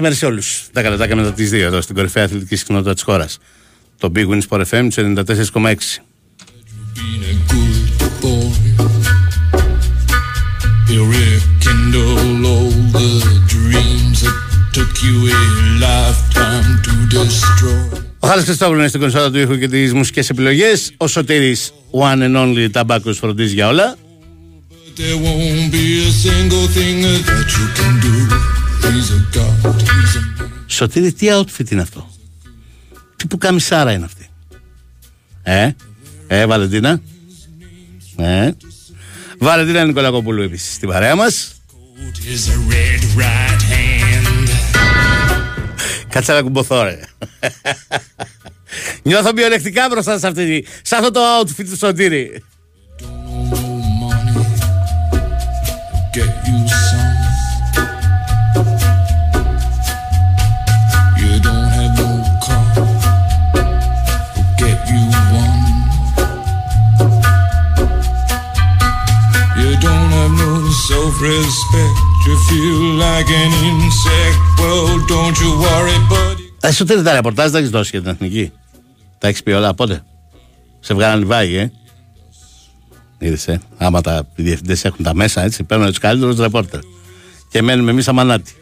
μεσημέρι σε όλους. Τα καλετάκια μετά τις 2 εδώ στην κορυφαία αθλητική συχνότητα της χώρας. Το Big Wins Sport FM 94,6. Been a good boy. He'll rekindle all the dreams that took you a lifetime to destroy. Ο Χάρη Χριστόβουλο είναι στην κονσόλα του ήχου και τις μουσικές επιλογές. Ο Σωτήρης One and Only Tobacco φροντίζει για όλα. But there won't be a single thing that you can do. He's a god, he's a man. Σωτήρη, τι outfit είναι αυτό; Τι που καμισάρα είναι αυτή; Ε, ε, Βαλεντίνα. Ε. Βαλεντίνα Νικολακοπούλου επίσης στην παρέα μας. Is a red right hand. Κάτσε να κουμποθώ, ρε. Νιώθω μειονεκτικά μπροστά σε, αυτή, σε αυτό το outfit του Σωτήρη. Don't know money. Get you some. You self-respect. You feel like an insect. Well, don't you worry, buddy. Ε, Σωτήρη, τα ρεπορτάζ τα έχεις δώσει για την εθνική. Τα έχεις πει όλα πότε; Σε βγάλανε βάγη, ε. Είδες, ε. Άμα τα οι διευθυντές έχουν τα μέσα, έτσι, παίρνουν τους καλύτερους ρεπόρτερ. Και μένουμε εμείς αμανάτι.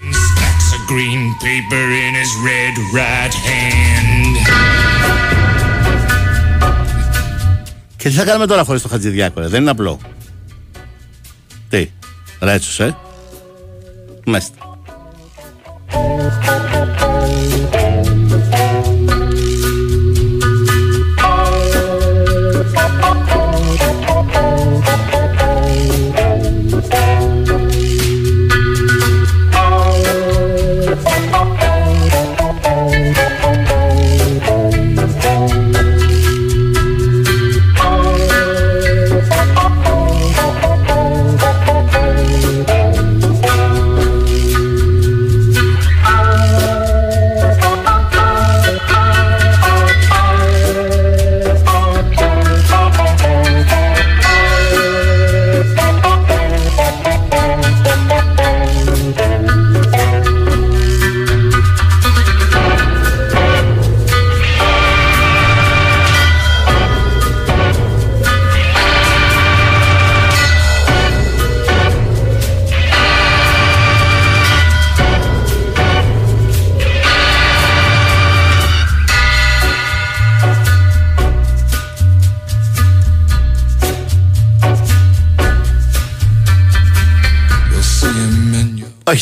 Stacks of green paper in his red right hand. Και τι θα κάνουμε τώρα χωρίς το Χατζηδιάκο, ρε. Δεν είναι απλό. Τι, ρέτσους, ε; Μέστε.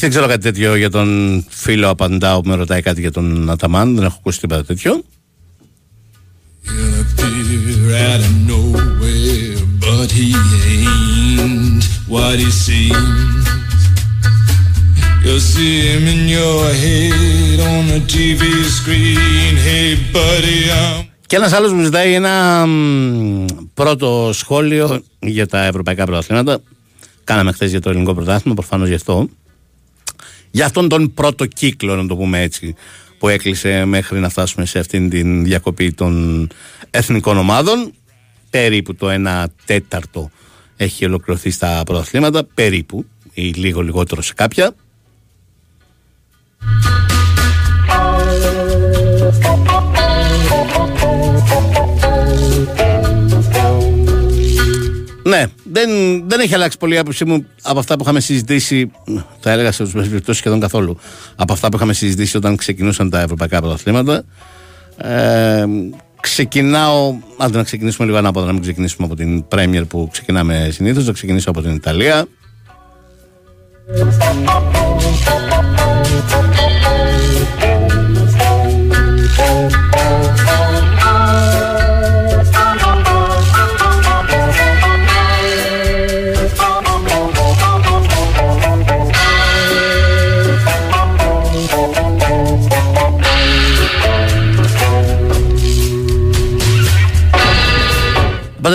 Δεν ξέρω κάτι τέτοιο για τον φίλο απαντάω που με ρωτάει κάτι για τον Αταμάν. Δεν έχω ακούσει τίποτα τέτοιο. He'll appear out of nowhere, but he ain't what he seems. You'll see him in your head on the TV screen. Hey, buddy, I'm. Και ένας άλλος μου ζητάει ένα μ, πρώτο σχόλιο για τα ευρωπαϊκά πρωταθλήματα. Κάναμε χθες για το ελληνικό πρωτάθλημα, προφανώς γι' αυτό. Για αυτόν τον πρώτο κύκλο, να το πούμε έτσι, που έκλεισε μέχρι να φτάσουμε σε αυτήν την διακοπή των εθνικών ομάδων. Περίπου το 1 τέταρτο έχει ολοκληρωθεί στα πρωταθλήματα, περίπου, ή λίγο λιγότερο σε κάποια. Ναι, δεν, δεν έχει αλλάξει πολύ η άποψή μου από αυτά που είχαμε συζητήσει. Θα έλεγα σε ορισμένες περιπτώσεις σχεδόν καθόλου. Από αυτά που είχαμε συζητήσει όταν ξεκινούσαν τα ευρωπαϊκά πρωταθλήματα. Ε, ξεκινάω. Άντε να ξεκινήσουμε λίγο ανάποδα, να μην ξεκινήσουμε από την Premier που ξεκινάμε συνήθως. Να ξεκινήσω από την Ιταλία.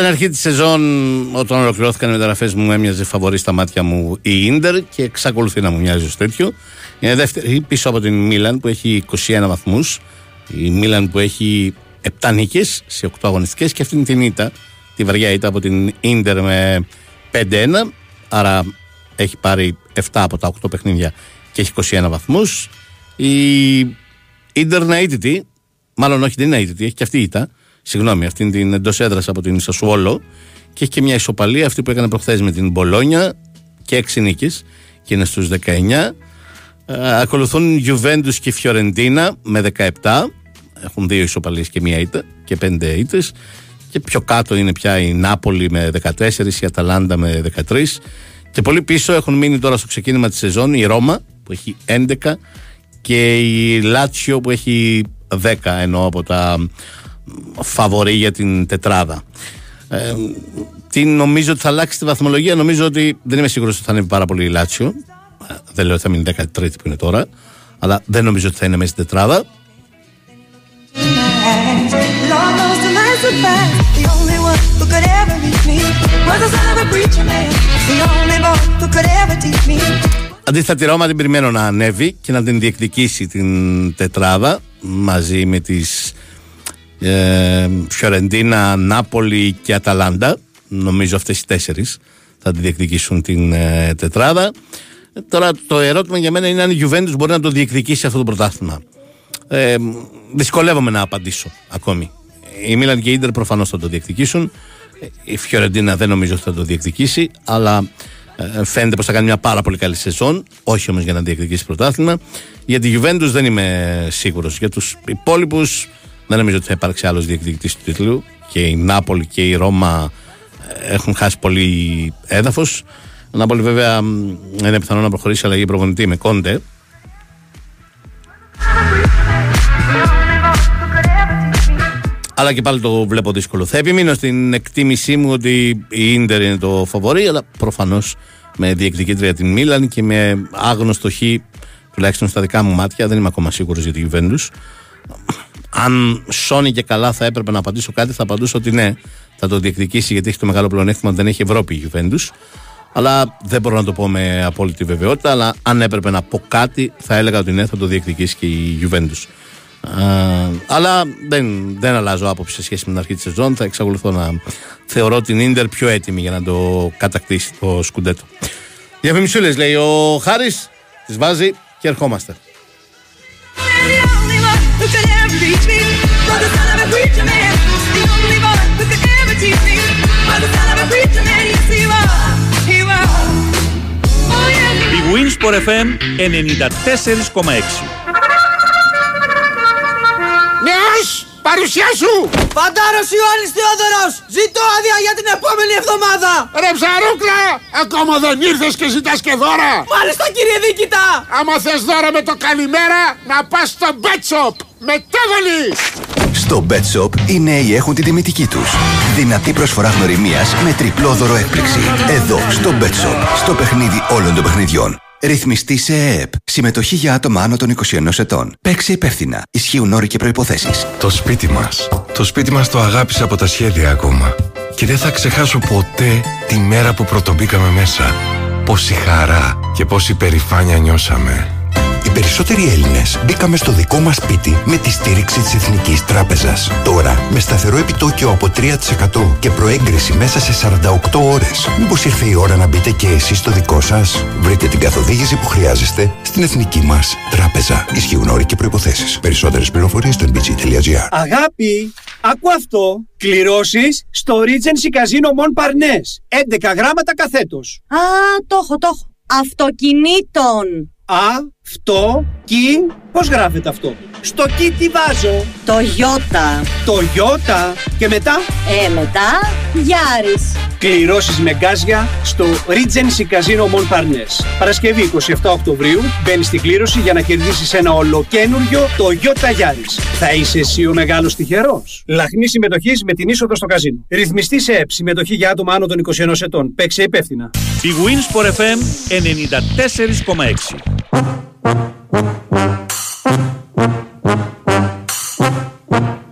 Αρχή της σεζόν, όταν ολοκληρώθηκαν οι μεταγραφές μου, έμοιαζε φαβορή στα μάτια μου η ντερ και εξακολουθεί να μου μοιάζει ως τέτοιο. Είναι δεύτερη πίσω από την Μίλαν που έχει 21 βαθμούς. Η Μίλαν που έχει 7 νίκες σε 8 αγωνιστικές και αυτήν την ήττα, τη βαριά ήττα από την ντερ με 5-1. Άρα έχει πάρει 7 από τα 8 παιχνίδια και έχει 21 βαθμούς. Η ντερ να μάλλον όχι δεν είναι ήττη, έχει και αυτή η ήττα συγγνώμη, αυτήν την εντός έδρας από την Σασουόλο και έχει και μια ισοπαλία αυτή που έκανε προχθές με την Μπολόνια και έξι νίκες και είναι στους 19. Ε, ακολουθούν Juventus και Φιωρεντίνα με 17. Έχουν δύο ισοπαλίες και μία ήττα και πέντε ήττες. Και πιο κάτω είναι πια η Νάπολη με 14, η Αταλάντα με 13. Και πολύ πίσω έχουν μείνει τώρα στο ξεκίνημα της σεζόν η Ρώμα που έχει 11 και η Λάτσιο που έχει 10 ενώ από τα φαβορή για την τετράδα. Ε, τι νομίζω ότι θα αλλάξει τη βαθμολογία, νομίζω ότι δεν είμαι σίγουρος ότι θα είναι πάρα πολύ η Λάτσιο. Ε, δεν λέω ότι θα μείνει 13η που είναι τώρα, αλλά δεν νομίζω ότι θα είναι μέσα στην τετράδα. Αντίθετα τη Ρώμα την περιμένω να ανέβει και να την διεκδικήσει την τετράδα μαζί με τις ε, Φιωρεντίνα, Νάπολη και Αταλάντα. Νομίζω αυτές οι τέσσερις θα τη διεκδικήσουν την ε, τετράδα. Τώρα το ερώτημα για μένα είναι αν η Juventus μπορεί να το διεκδικήσει αυτό το πρωτάθλημα. Ε, δυσκολεύομαι να απαντήσω ακόμη. Η Μίλαν και η Ίντερ προφανώς θα το διεκδικήσουν. Η Φιωρεντίνα δεν νομίζω ότι θα το διεκδικήσει, αλλά ε, φαίνεται πως θα κάνει μια πάρα πολύ καλή σεζόν. Όχι όμως για να διεκδικήσει πρωτάθλημα. Για τη Juventus δεν είμαι σίγουρος. Για τους υπόλοιπους δεν νομίζω ότι θα υπάρξει άλλος διεκδικητής του τίτλου και η Νάπολη και η Ρώμα ε, έχουν χάσει πολύ έδαφος. Η Νάπολη βέβαια είναι πιθανό να προχωρήσει αλλαγή προπονητή με κόντε. Αλλά και πάλι το βλέπω δύσκολο. Θα επιμείνω στην εκτίμησή μου ότι η ντερ είναι το φαβορή, αλλά προφανώς με διεκδικήτρια την Μίλαν και με άγνωστο χ, τουλάχιστον στα δικά μου μάτια. Δεν είμαι ακόμα σίγουρος για τη Juventus αν σώνει και καλά θα έπρεπε να απαντήσω κάτι, θα απαντήσω ότι ναι, θα το διεκδικήσει γιατί έχει το μεγάλο πλεονέκτημα ότι δεν έχει Ευρώπη η Juventus. Αλλά δεν μπορώ να το πω με απόλυτη βεβαιότητα. Αλλά αν έπρεπε να πω κάτι, θα έλεγα ότι ναι, θα το διεκδικήσει και η Juventus. αλλά δεν, δεν αλλάζω άποψη σε σχέση με την αρχή της σεζόν. Θα εξακολουθώ να θεωρώ την ντερ πιο έτοιμη για να το κατακτήσει το σκουντέτο. Διαφημισούλες λέει ο Χάρης, τις βάζει και ερχόμαστε. Η Winsport FM 94,6 Νέος! Παρουσία σου! Φαντάρος Ιωάννης Θεόδωρος! Ζητώ άδεια για την επόμενη εβδομάδα! Ρε ψαρούκλα! Ακόμα δεν ήρθες και ζητάς και δώρα! Μάλιστα κύριε Δίκητα! Άμα θες δώρα με το καλημέρα, να πας στο Bet Shop! Μετέβολη! Στο Bet Shop οι νέοι έχουν την τιμητική τους. Δυνατή προσφορά γνωριμίας με τριπλό δώρο έκπληξη. Εδώ, στο Bet Shop, στο παιχνίδι όλων των παιχνιδιών. Ρυθμιστή σε ΕΕΠ. Συμμετοχή για άτομα άνω των 21 ετών. Παίξει υπεύθυνα. Ισχύουν όροι και προποθέσει. Το σπίτι μας. Το σπίτι μας το αγάπησα από τα σχέδια ακόμα. Και δεν θα ξεχάσω ποτέ τη μέρα που πρωτομπήκαμε μέσα. Πόση χαρά και πόση περηφάνεια νιώσαμε. Οι περισσότεροι Έλληνες μπήκαμε στο δικό μας σπίτι με τη στήριξη της Εθνικής Τράπεζας. Τώρα, με σταθερό επιτόκιο από 3% και προέγκριση μέσα σε 48 ώρες. Μήπως ήρθε η ώρα να μπείτε και εσείς στο δικό σας; Βρείτε την καθοδήγηση που χρειάζεστε στην Εθνική μας Τράπεζα. Ισχύουν όροι και προποθέσει. Περισσότερες πληροφορίες στο nbg.gr. Αγάπη, άκου αυτό. Κληρώσεις στο Regency Casino Mon Parnes. 11 γράμματα καθέτος. Α, το έχω, το έχω. Αυτοκινήτων. Αυτό, κι, πώς γράφεται αυτό; Στο κι τι βάζω; Το γιώτα. Το γιώτα. Και μετά; Ε, μετά, Γιάρης. Κληρώσεις με γκάζια στο Regency Casino Mon Parnes. Παρασκευή 27 Οκτωβρίου μπαίνεις στην κλήρωση για να κερδίσεις ένα ολοκένουργιο το Γιώτα Γιάρης. Θα είσαι εσύ ο μεγάλος τυχερός. Λαχνή συμμετοχής με την είσοδο στο καζίνο. Ρυθμιστή σε ΕΠ. Συμμετοχή για άτομα άνω των 21 ετών. Παίξε υπεύθυνα. Η Winsport FM 94,6 Thank you.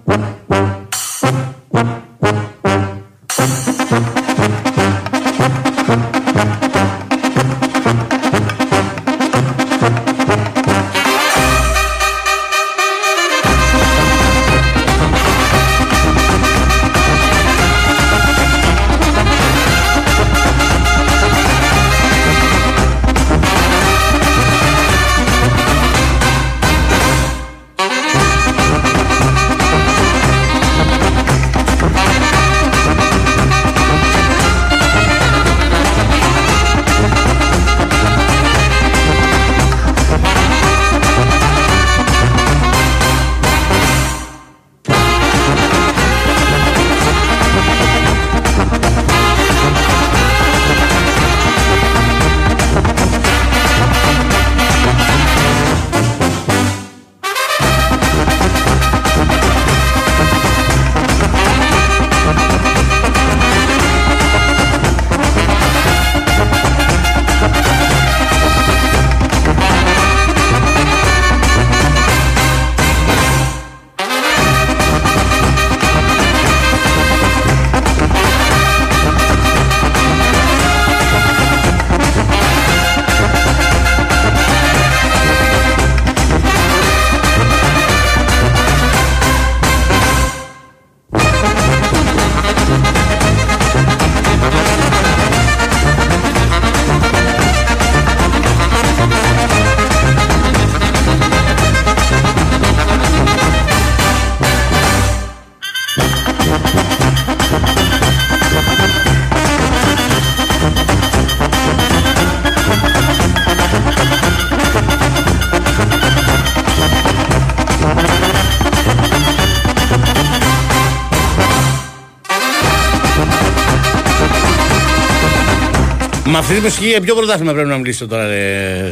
Με αυτή τη μουσική για ποιο πρωτάθλημα πρέπει να μιλήσω τώρα, ρε.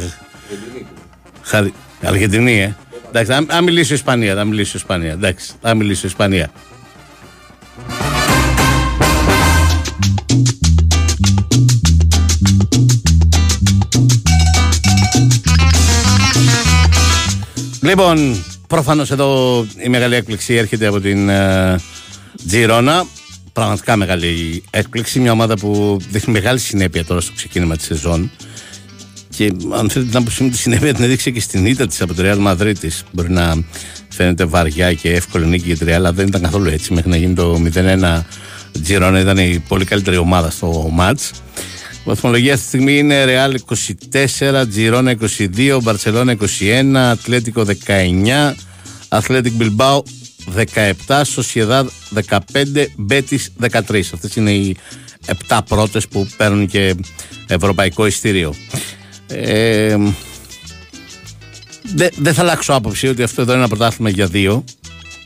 Χάρη. Αργεντινή, ε. Εντάξει, θα, θα μιλήσω Ισπανία, θα μιλήσω Ισπανία. Εντάξει, θα μιλήσω Ισπανία. Λοιπόν, προφανώς εδώ η μεγάλη έκπληξη έρχεται από την ε, Τζιρόνα. Πραγματικά μεγάλη έκπληξη. Μια ομάδα που δείχνει μεγάλη συνέπεια τώρα στο ξεκίνημα της σεζόν. Και αν θέλετε την άποψή μου, τη συνέπεια την έδειξε και στην ήττα της από τη Real Madrid. Μπορεί να φαίνεται βαριά και εύκολη νίκη για τη Real, αλλά δεν ήταν καθόλου έτσι. Μέχρι να γίνει το 0-1, Τζιρόνα ήταν η πολύ καλύτερη ομάδα στο match. Η βαθμολογία αυτή τη στιγμή είναι Real 24, Τζιρόνα 22, Μπαρσελόνα 21, Ατλέτικο 19, Athletic Bilbao 17, Σοσιεδάδ 15, Μπέτης 13. Αυτές είναι οι 7 πρώτες που παίρνουν και ευρωπαϊκό ειστήριο. Ε, δεν δε θα αλλάξω άποψη ότι αυτό εδώ είναι ένα πρωτάθλημα για δύο.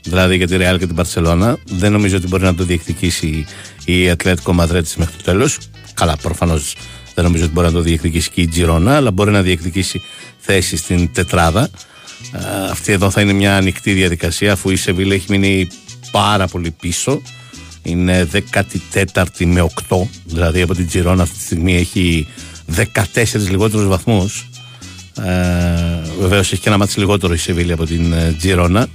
Δηλαδή για τη Real και την Παρσελώνα. Δεν νομίζω ότι μπορεί να το διεκδικήσει η Ατλέτικο Μαδρέτη μέχρι το τέλος. Καλά, προφανώς δεν νομίζω ότι μπορεί να το διεκδικήσει και η Τζιρόνα, αλλά μπορεί να διεκδικήσει θέση στην τετράδα. Ε, αυτή εδώ θα είναι μια ανοιχτή διαδικασία αφού η Σεβίλα έχει μείνει πάρα πολύ πίσω. Είναι 14η με 8, δηλαδή από την Τζιρόνα αυτή τη στιγμή έχει 14 λιγότερους βαθμούς. Ε, Βεβαίως έχει και ένα μάτς λιγότερο η Σεβίλη από την ε, Τζιρόνα.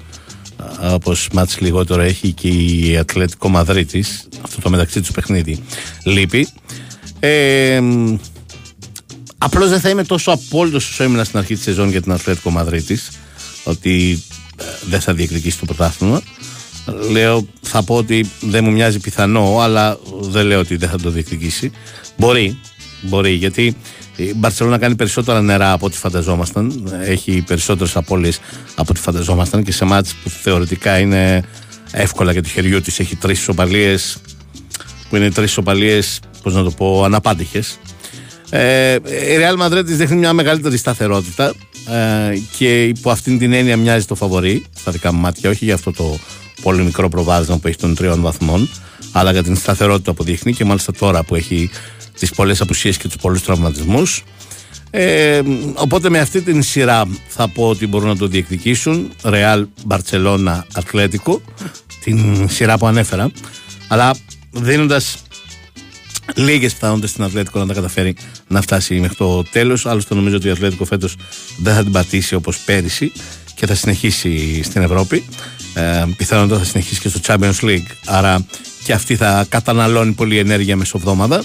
Ε, Όπως μάτς λιγότερο έχει και η Ατλέτικο Μαδρίτης. Αυτό το μεταξύ του παιχνίδι λείπει. Ε, Απλώς δεν θα είμαι τόσο απόλυτος όσο ήμουν στην αρχή της σεζόν για την Ατλέτικο Μαδρίτης, ότι ε, δεν θα διεκδικήσει το πρωτάθλημα. Λέω, θα πω ότι δεν μου μοιάζει πιθανό, αλλά δεν λέω ότι δεν θα το διεκδικήσει. Μπορεί, μπορεί, γιατί η Μπαρσελόνα κάνει περισσότερα νερά από ό,τι φανταζόμασταν. Έχει περισσότερες απώλειες από ό,τι φανταζόμασταν και σε μάτς που θεωρητικά είναι εύκολα για το χεριού της. Έχει τρεις ισοπαλίε που είναι τρεις ισοπαλίε, πώς να το πω, αναπάντηχες. Ε, η Real Madrid της δείχνει μια μεγαλύτερη σταθερότητα ε, και υπό αυτήν την έννοια μοιάζει το φαβορή στα δικά μου μάτια, όχι για αυτό το πολύ μικρό προβάδισμα που έχει των τριών βαθμών, αλλά για την σταθερότητα που δείχνει και μάλιστα τώρα που έχει τις πολλές απουσίες και τους πολλούς τραυματισμούς. Ε, οπότε με αυτή την σειρά θα πω ότι μπορούν να το διεκδικήσουν Real, Barcelona, Ατλέτικο την σειρά που ανέφερα αλλά δίνοντας λίγες πιθανότητες στην Ατλέτικο να τα καταφέρει να φτάσει μέχρι το τέλος. Άλλωστε, νομίζω ότι η Ατλέτικο φέτος δεν θα την πατήσει όπως πέρυσι και θα συνεχίσει στην Ευρώπη. Ε, πιθανότατα θα συνεχίσει και στο Champions League. Άρα και αυτή θα καταναλώνει πολύ ενέργεια μεσοβδόμαδα.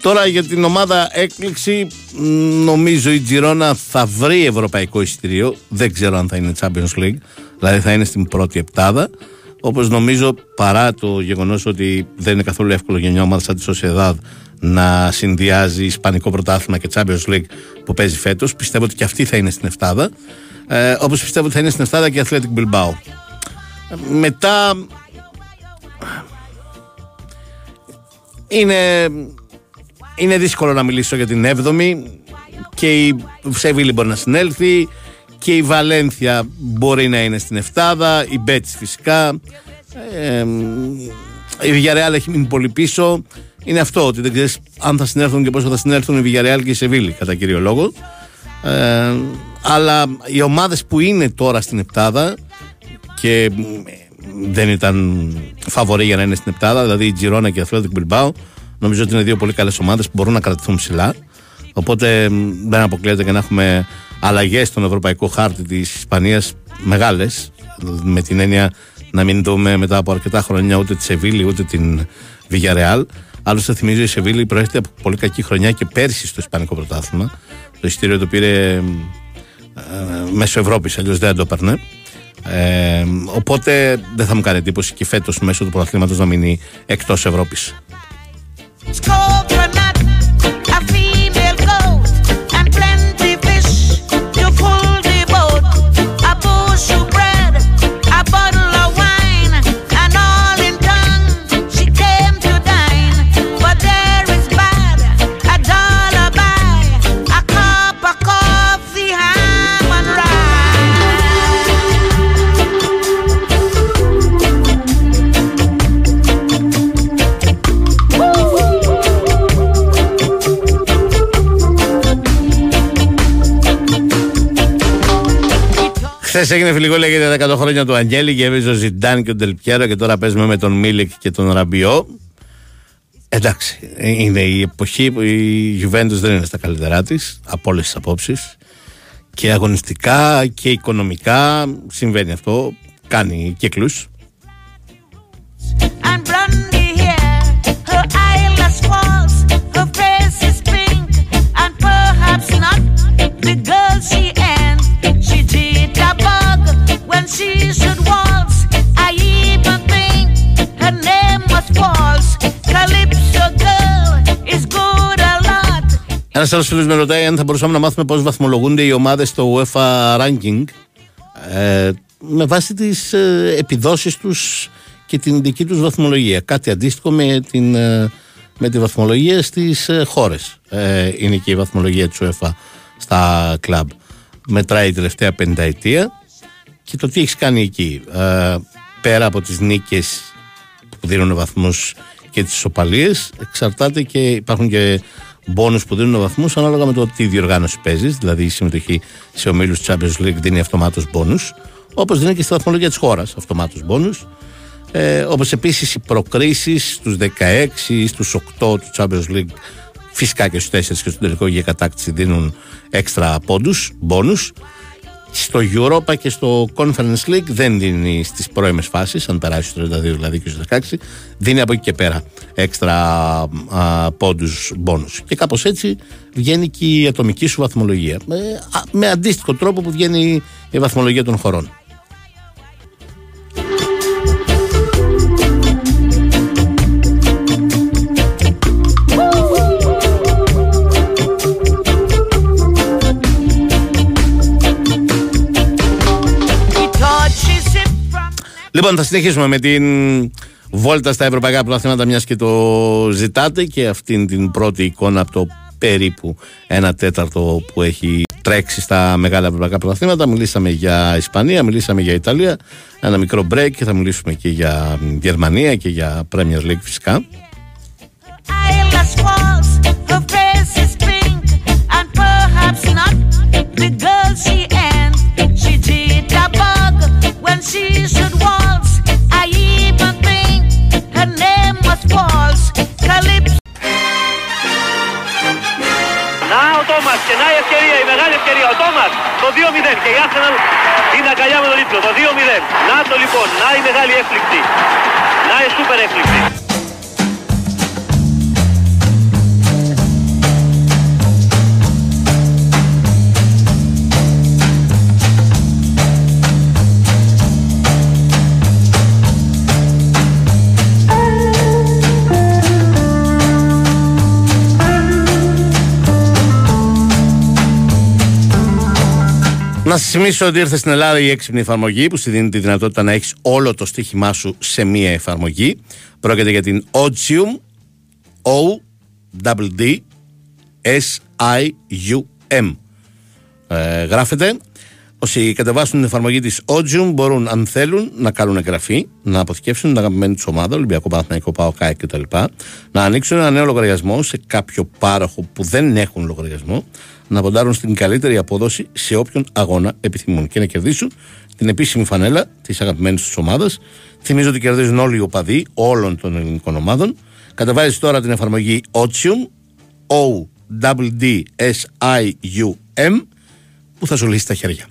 Τώρα για την ομάδα έκπληξη, νομίζω η Τζιρόνα θα βρει ευρωπαϊκό εισιτήριο. Δεν ξέρω αν θα είναι Champions League, δηλαδή θα είναι στην πρώτη επτάδα. Όπως νομίζω παρά το γεγονός ότι δεν είναι καθόλου εύκολο για μια ομάδα σαν τη Σοσιαδάδ να συνδυάζει Ισπανικό πρωτάθλημα και Champions League που παίζει φέτος, πιστεύω ότι και αυτή θα είναι στην Εφτάδα. Ε, Όπως πιστεύω ότι θα είναι στην Εφτάδα και η Athletic Bilbao. Μετά. Είναι, είναι δύσκολο να μιλήσω για την 7η και η Σεβίλη μπορεί να συνέλθει και η Βαλένθια μπορεί να είναι στην Εφτάδα, η Μπέτς φυσικά. Ε, η Villarreal έχει μείνει πολύ πίσω. Είναι αυτό ότι δεν ξέρεις αν θα συνέρθουν και πόσο θα συνέρθουν η Villarreal και η Σεβίλη κατά κύριο λόγο. Ε, αλλά οι ομάδες που είναι τώρα στην Επτάδα και δεν ήταν φαβορή για να είναι στην Επτάδα, δηλαδή η Τζιρόνα και η Athletic Bilbao, νομίζω ότι είναι δύο πολύ καλές ομάδες που μπορούν να κρατηθούν ψηλά. Οπότε δεν αποκλείεται και να έχουμε αλλαγές στον ευρωπαϊκό χάρτη της Ισπανίας μεγάλες. Με την έννοια να μην δούμε μετά από αρκετά χρόνια ούτε τη Σεβίλη ούτε την Villarreal. Άλλωστε, θυμίζω η Σεβίλη προέρχεται από πολύ κακή χρονιά και πέρσι στο Ισπανικό πρωτάθλημα. Το ειστήριο το πήρε ε, μέσω Ευρώπης, αλλιώς δεν το έπαιρνε. Ε, οπότε δεν θα μου κάνει εντύπωση και φέτος μέσω του πρωταθλήματος να μείνει εκτός Ευρώπης. Έγινε φιλικό λέγεται 100 χρόνια του Αγγέλη και έβριζε ο Ζιντάν και ο Ντελπιέρο και τώρα παίζουμε με τον Μίλικ και τον Ραμπιό. Εντάξει, είναι η εποχή που η Juventus δεν είναι στα καλύτερά της από όλες τις απόψεις. Και αγωνιστικά και οικονομικά συμβαίνει αυτό. Κάνει κύκλους. Ένας άλλος φίλος με ρωτάει αν θα μπορούσαμε να μάθουμε πώς βαθμολογούνται οι ομάδες στο UEFA Ranking ε, με βάση τις ε, επιδόσεις τους και την δική τους βαθμολογία. Κάτι αντίστοιχο με, την, ε, με τη βαθμολογία στις ε, χώρες. Ε, είναι και η βαθμολογία της UEFA στα κλαμπ. Μετράει η τελευταία πενταετία και το τι έχεις κάνει εκεί. Ε, πέρα από τις νίκες που δίνουν βαθμούς και τις ισοπαλίες εξαρτάται και υπάρχουν και μπόνους που δίνουν βαθμούς ανάλογα με το τι διοργάνωση παίζεις, δηλαδή η συμμετοχή σε ομίλους Champions League δίνει αυτομάτως μπόνους όπως δίνει και στη βαθμολογία της χώρας αυτομάτως μπόνους. Ε, όπως επίσης οι προκρίσεις στους 16 στους 8 του Champions League φυσικά και στους 4 και στον τελικό για κατάκτηση δίνουν έξτρα πόντους, μπόνους στο Europa και στο Conference League δεν δίνει στις πρώιμες φάσεις, αν περάσει στου 32 δηλαδή και στου 16, δίνει από εκεί και πέρα έξτρα πόντους μπόνους. Και κάπως έτσι βγαίνει και η ατομική σου βαθμολογία. Με, α, με αντίστοιχο τρόπο που βγαίνει η βαθμολογία των χωρών. Λοιπόν, θα συνεχίσουμε με την βόλτα στα ευρωπαϊκά πρωταθλήματα, μιας και το ζητάτε και αυτήν την πρώτη εικόνα από το περίπου ένα τέταρτο που έχει τρέξει στα μεγάλα ευρωπαϊκά πρωταθλήματα. Μιλήσαμε για Ισπανία, μιλήσαμε για Ιταλία. Ένα μικρό break και θα μιλήσουμε και για Γερμανία και για Premier League φυσικά. Να σας θυμίσω ότι ήρθε στην Ελλάδα η έξυπνη εφαρμογή που σου δίνει τη δυνατότητα να έχεις όλο το στοίχημά σου σε μία εφαρμογή. Πρόκειται για την Odium O D S I U M. Ε, γράφεται. Όσοι κατεβάσουν την εφαρμογή της Odium μπορούν, αν θέλουν, να κάνουν εγγραφή, να αποθηκεύσουν την αγαπημένη τους ομάδα, Ολυμπιακό Παναθηναϊκό, ΠΑΟ, ΚΑΕ κτλ. Να ανοίξουν ένα νέο λογαριασμό σε κάποιο πάροχο που δεν έχουν λογαριασμό, να ποντάρουν στην καλύτερη απόδοση σε όποιον αγώνα επιθυμούν και να κερδίσουν την επίσημη φανέλα της αγαπημένης τους ομάδας. Θυμίζω ότι κερδίζουν όλοι οι οπαδοί όλων των ελληνικών ομάδων. Κατεβάζει τώρα την εφαρμογή Odium, O D S I U M, που θα σου λύσει τα χέρια.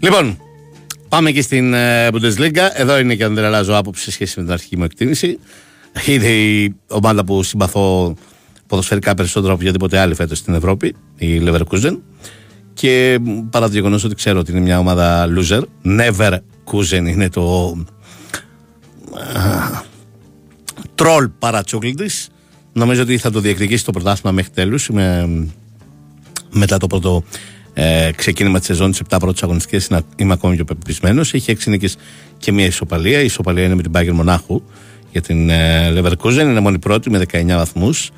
Λοιπόν, πάμε και στην ε, Bundesliga. Εδώ είναι και αν δεν αλλάζω άποψη σε σχέση με την αρχική μου εκτίμηση. Είναι η ομάδα που συμπαθώ ποδοσφαιρικά περισσότερο από οποιαδήποτε άλλη φέτος στην Ευρώπη, η Leverkusen. Και παρά το γεγονός ότι ξέρω ότι είναι μια ομάδα loser, never Kusen είναι το τρόλ παρατσούκλι τη. Νομίζω ότι θα το διεκδικήσει το πρωτάθλημα μέχρι τέλους. Μετά το πρώτο ε, ξεκίνημα της σεζόν, τις 7 πρώτες αγωνιστικές, είμαι ακόμη πιο πεπισμένος. Έχει 6 νίκες και μία ισοπαλία. Η ισοπαλία είναι με την Bayern Μονάχου για την ε, Leverkusen. Είναι μόνη πρώτη με 19 βαθμούς.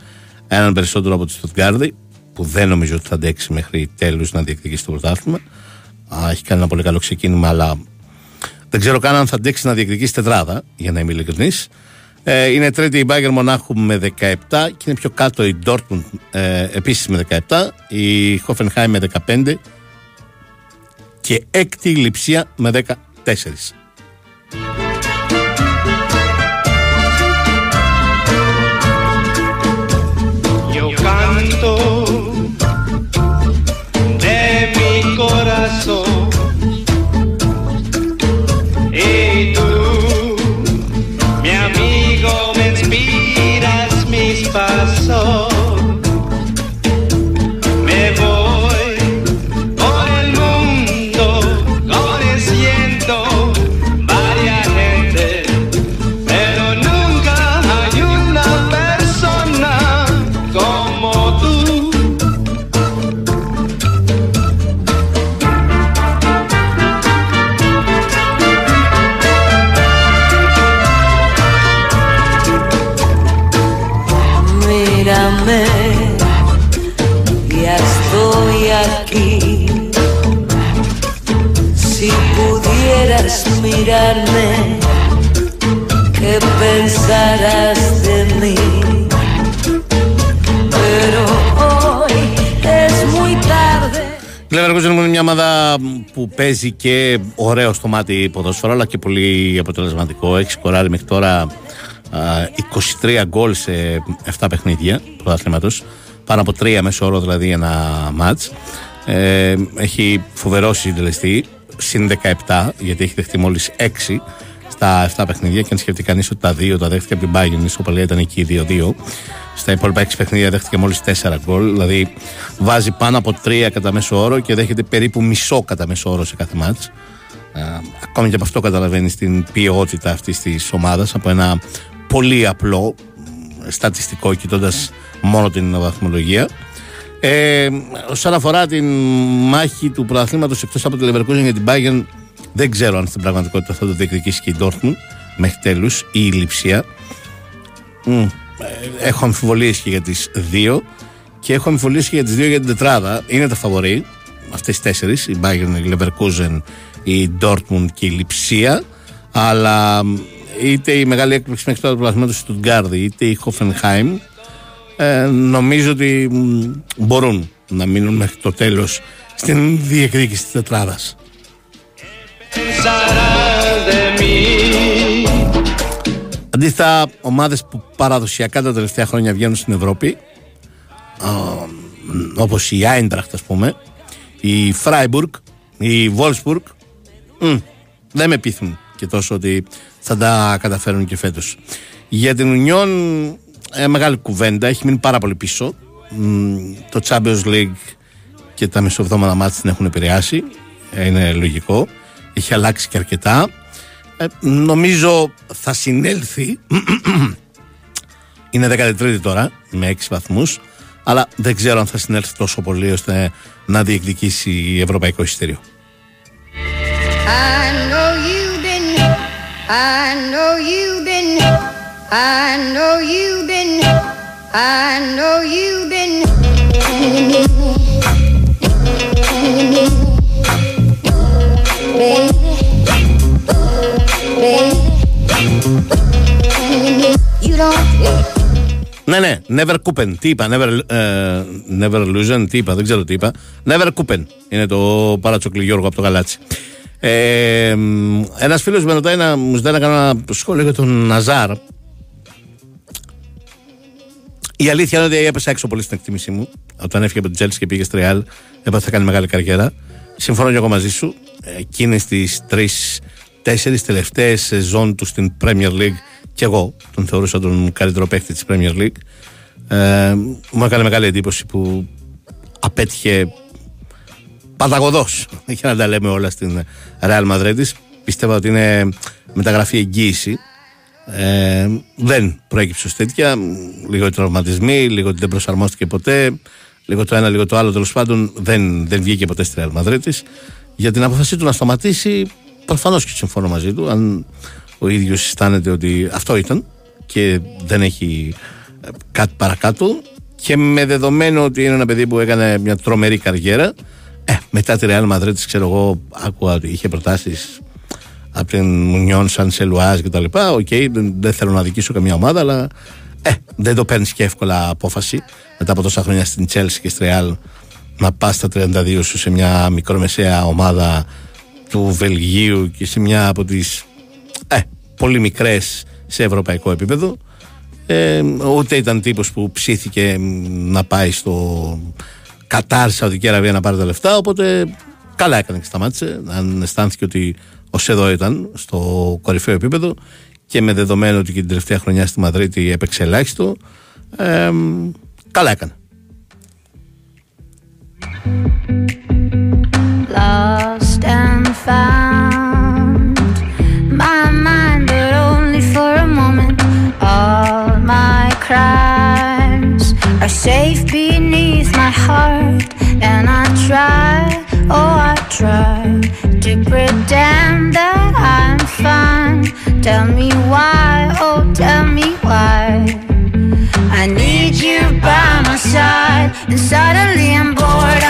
Έναν περισσότερο από τη Στουτγκάρδη, που δεν νομίζω ότι θα αντέξει μέχρι τέλους να διεκδικήσει το πρωτάθλημα. Α, Έχει κάνει ένα πολύ καλό ξεκίνημα, αλλά δεν ξέρω καν αν θα αντέξει να διεκδικήσει τετράδα, για να είμαι ειλικρινής. Ε, είναι τρίτη η Bayern Μονάχου με 17 και είναι πιο κάτω η Dortmund ε, επίσης με 17, η Hoffenheim με 15 και έκτη η Λιψία με 14. Παίζει και ωραίο στο μάτι ποδόσφαιρο αλλά και πολύ αποτελεσματικό. Έχει σκοράρει μέχρι τώρα α, 23 γκολ σε 7 παιχνίδια πρωταθλήματος. Πάνω από 3 μέσω όρο δηλαδή ένα μάτς. Ε, έχει φοβερό συντελεστή. Συν 17, γιατί έχει δεχτεί μόλις 6 στα 7 παιχνίδια. Και αν σκεφτεί κανείς ότι τα 2 τα δέχτηκε από την Bayern, η ισοπαλία ήταν εκεί 2-2. Στα υπόλοιπα 6 παιχνίδια δέχτηκε μόλις 4 γκολ. Δηλαδή βάζει πάνω από 3 κατά μέσο όρο και δέχεται περίπου μισό κατά μέσο όρο σε κάθε μάτς. Ε, ακόμη και από αυτό καταλαβαίνει την ποιότητα αυτής της ομάδας από ένα πολύ απλό μ, στατιστικό κοιτώντας μόνο την βαθμολογία. Ε, όσον αφορά την μάχη του πρωταθλήματος εκτός από τη Leverkusen για την Bayern, δεν ξέρω αν στην πραγματικότητα θα το διεκδικήσει και η Dortmund μέχρι τέλους ή η Λιψία. Μμ, ε, έχω αμφιβολίες και για τις δύο και έχω αμφιβολίες και για τις δύο για την τετράδα. Είναι τα φαβορή, αυτές τι τέσσερις, η Bayern, η Leverkusen, η Dortmund και η Λιψία. Αλλά μ, είτε η μεγάλη έκπληξη μέχρι τώρα του πρωταθλήματο στη Στουτγκάρδη, είτε η Hoffenheim, ε, νομίζω ότι μ, μπορούν να μείνουν μέχρι το τέλος στην διεκδίκηση της τετράδας. Pensarás de mí. Αντίθετα, ομάδες που παραδοσιακά τα τελευταία χρόνια βγαίνουν στην Ευρώπη, α, μ, όπως η Άιντραχτ ας πούμε, η Φράιμπουργκ, η Βόλσπουργκ, μ, δεν με πείθουν και τόσο ότι θα τα καταφέρουν και φέτος. Για την Ουνιόν, ε, μεγάλη κουβέντα, έχει μείνει πάρα πολύ πίσω. Μ, το Champions League και τα μεσοβδόμαδα μάτια την έχουν επηρεάσει. Ε, είναι λογικό. Έχει αλλάξει και αρκετά. Ε, νομίζω θα συνέλθει. είναι 13η τώρα με 6 βαθμούς αλλά δεν ξέρω αν θα συνέλθει τόσο πολύ ώστε να διεκδικήσει ευρωπαϊκό εισιτήριο. I Ναι, ναι, Never Coupen. Τι είπα, Never, ε, never Illusion, τι είπα, δεν ξέρω τι είπα. Never Coupen είναι το παρατσοκλή Γιώργο από το Γαλάτσι. Ε, Ένας φίλος με ρωτάει να μου ζητάει να κάνω ένα σχόλιο για τον Ναζάρ. Η αλήθεια είναι ότι έπεσα έξω πολύ στην εκτίμησή μου. Όταν έφυγε από την Chelsea και πήγε στη Real, έπαθε θα κάνει μεγάλη καριέρα. συμφωνώ και εγώ μαζί σου. Εκείνες τις τρεις, τέσσερις τελευταίες σεζόν του στην Premier League και εγώ τον θεωρούσα τον καλύτερο παίκτη της Premier League. Ε, μου έκανε μεγάλη εντύπωση που απέτυχε παταγωδός για να τα λέμε όλα στην Real Madrid. Πιστεύω ότι είναι μεταγραφή εγγύηση. Ε, δεν προέκυψε ως τέτοια. Λίγο οι τραυματισμοί, λίγο ότι δεν προσαρμόστηκε ποτέ. Λίγο το ένα, λίγο το άλλο τέλος πάντων δεν, δεν βγήκε ποτέ στη Real Madrid για την απόφασή του να σταματήσει προφανώς και συμφωνώ μαζί του αν ο ίδιος αισθάνεται ότι αυτό ήταν και δεν έχει ε, κάτι παρακάτω και με δεδομένο ότι είναι ένα παιδί που έκανε μια τρομερή καριέρα ε, μετά τη Real Madrid ξέρω εγώ άκουγα ότι είχε προτάσεις από την Union Saint-Gilloise και τα λοιπά οκ δεν, δεν θέλω να αδικήσω καμία ομάδα αλλά ε, δεν το παίρνεις και εύκολα απόφαση μετά από τόσα χρόνια στην Chelsea και στη Real να πας στα 32 σου σε μια μικρομεσαία ομάδα του Βελγίου και σε μια από τις ε, πολύ μικρές σε ευρωπαϊκό επίπεδο. Ε, ούτε ήταν τύπος που ψήθηκε να πάει στο Κατάρ, Σαουδική Αραβία να πάρει τα λεφτά οπότε καλά έκανε και σταμάτησε. Αν αισθάνθηκε ότι ο Σεδό ήταν στο κορυφαίο επίπεδο και με δεδομένο ότι και την τελευταία χρονιά στη Μαδρίτη έπαιξε ελάχιστο ε, καλά έκανε. Lost and found my mind, but only for a moment. All my crimes are safe beneath my heart, and I try, oh, I try to pretend that I'm fine. Tell me why, oh, tell me why. I need you by my side, and suddenly I'm bored.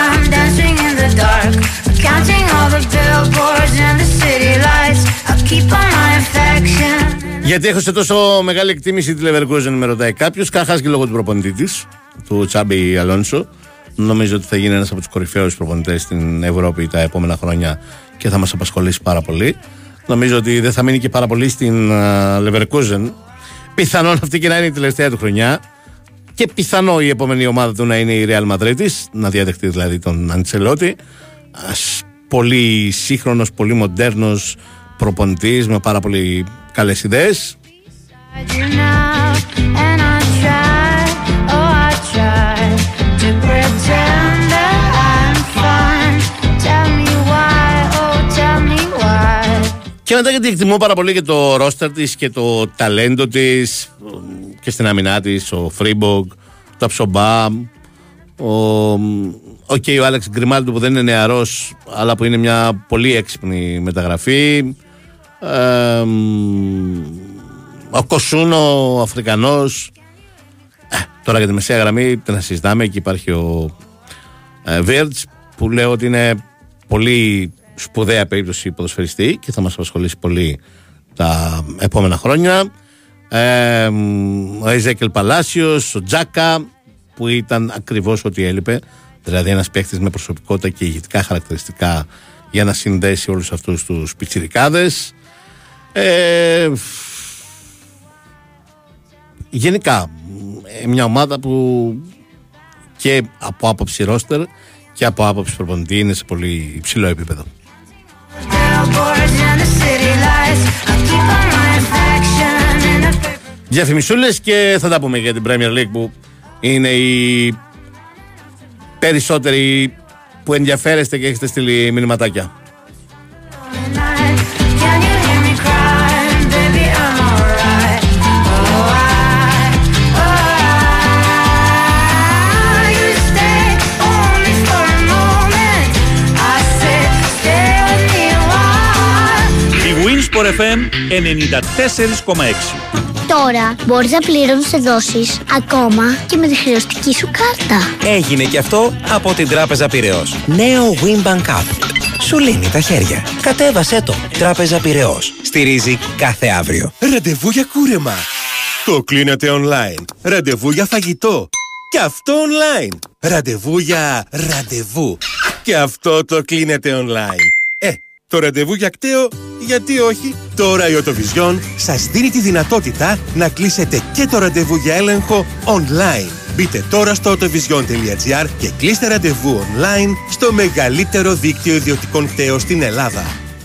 Γιατί έχω σε τόσο μεγάλη εκτίμηση τη Leverkusen, με ρωτάει κάποιος. Κάχα και λόγω του προπονητή της, του Τσάμπι Αλόνσο. Νομίζω ότι θα γίνει ένας από τους κορυφαίους προπονητές στην Ευρώπη τα επόμενα χρόνια και θα μας απασχολήσει πάρα πολύ. Νομίζω ότι δεν θα μείνει και πάρα πολύ στην uh, Leverkusen. Πιθανόν αυτή και να είναι η τελευταία του χρονιά. Και πιθανό η επόμενη ομάδα του να είναι η Real Madrid, να διαδεχτεί δηλαδή τον Αντσελότη. Ας, πολύ σύγχρονος, πολύ μοντέρνος προπονητής με πάρα πολύ καλές ιδέες. you now, and I try, oh, I try to pretend that I'm fine. Tell me why, oh, tell me why. Και μετά γιατί εκτιμώ πάρα πολύ και το ρόστερ της και το ταλέντο της και στην άμυνά της, ο Φρίμπονγκ, το Ταψομπά, ο, οκ, ο Άλεξ Γκριμάλντο που δεν είναι νεαρός, αλλά που είναι μια πολύ έξυπνη μεταγραφή. Ε, μ, ο Κοσουνού, ο Αφρικανός. τώρα για τη μεσαία γραμμή δεν να συζητάμε. Εκεί υπάρχει ο ε, Βίρτς που λέω ότι είναι πολύ σπουδαία περίπτωση ποδοσφαιριστή και θα μας απασχολήσει πολύ τα επόμενα χρόνια. Ε, ο Εζέκελ Παλάσιος, ο Τζάκα που ήταν ακριβώς ό,τι έλειπε. Δηλαδή ένας παίχτης με προσωπικότητα και ηγετικά χαρακτηριστικά για να συνδέσει όλους αυτούς τους πιτσιρικάδες. Ε, γενικά ε, μια ομάδα που και από άποψη ρόστερ και από άποψη προπονητή είναι σε πολύ υψηλό επίπεδο. Billboards and the city lights. I'll keep on my affection in the Διαφημισούλες και θα τα πούμε για την Premier League που είναι οι περισσότεροι που ενδιαφέρεστε και έχετε στείλει μηνυματάκια. Η Winsport FM 94,6. Τώρα μπορείς να πληρώνεις δόσεις ακόμα και με τη χρεωστική σου κάρτα. Έγινε και αυτό από την Τράπεζα Πυραιός. Νέο Winbank App. Σου λύνει τα χέρια. Κατέβασέ το. Τράπεζα Πυραιός. Στηρίζει κάθε αύριο. Ραντεβού για κούρεμα. Το κλείνετε online. Ραντεβού για φαγητό. Και αυτό online. Ραντεβού για ραντεβού. Και αυτό το κλείνετε online. Ε, το ραντεβού για κταίο, γιατί όχι. Τώρα η Οτοβιζιόν σας δίνει τη δυνατότητα να κλείσετε και το ραντεβού για έλεγχο online. Μπείτε τώρα στο autovision.gr και κλείστε ραντεβού online στο μεγαλύτερο δίκτυο ιδιωτικών κταίων στην Ελλάδα.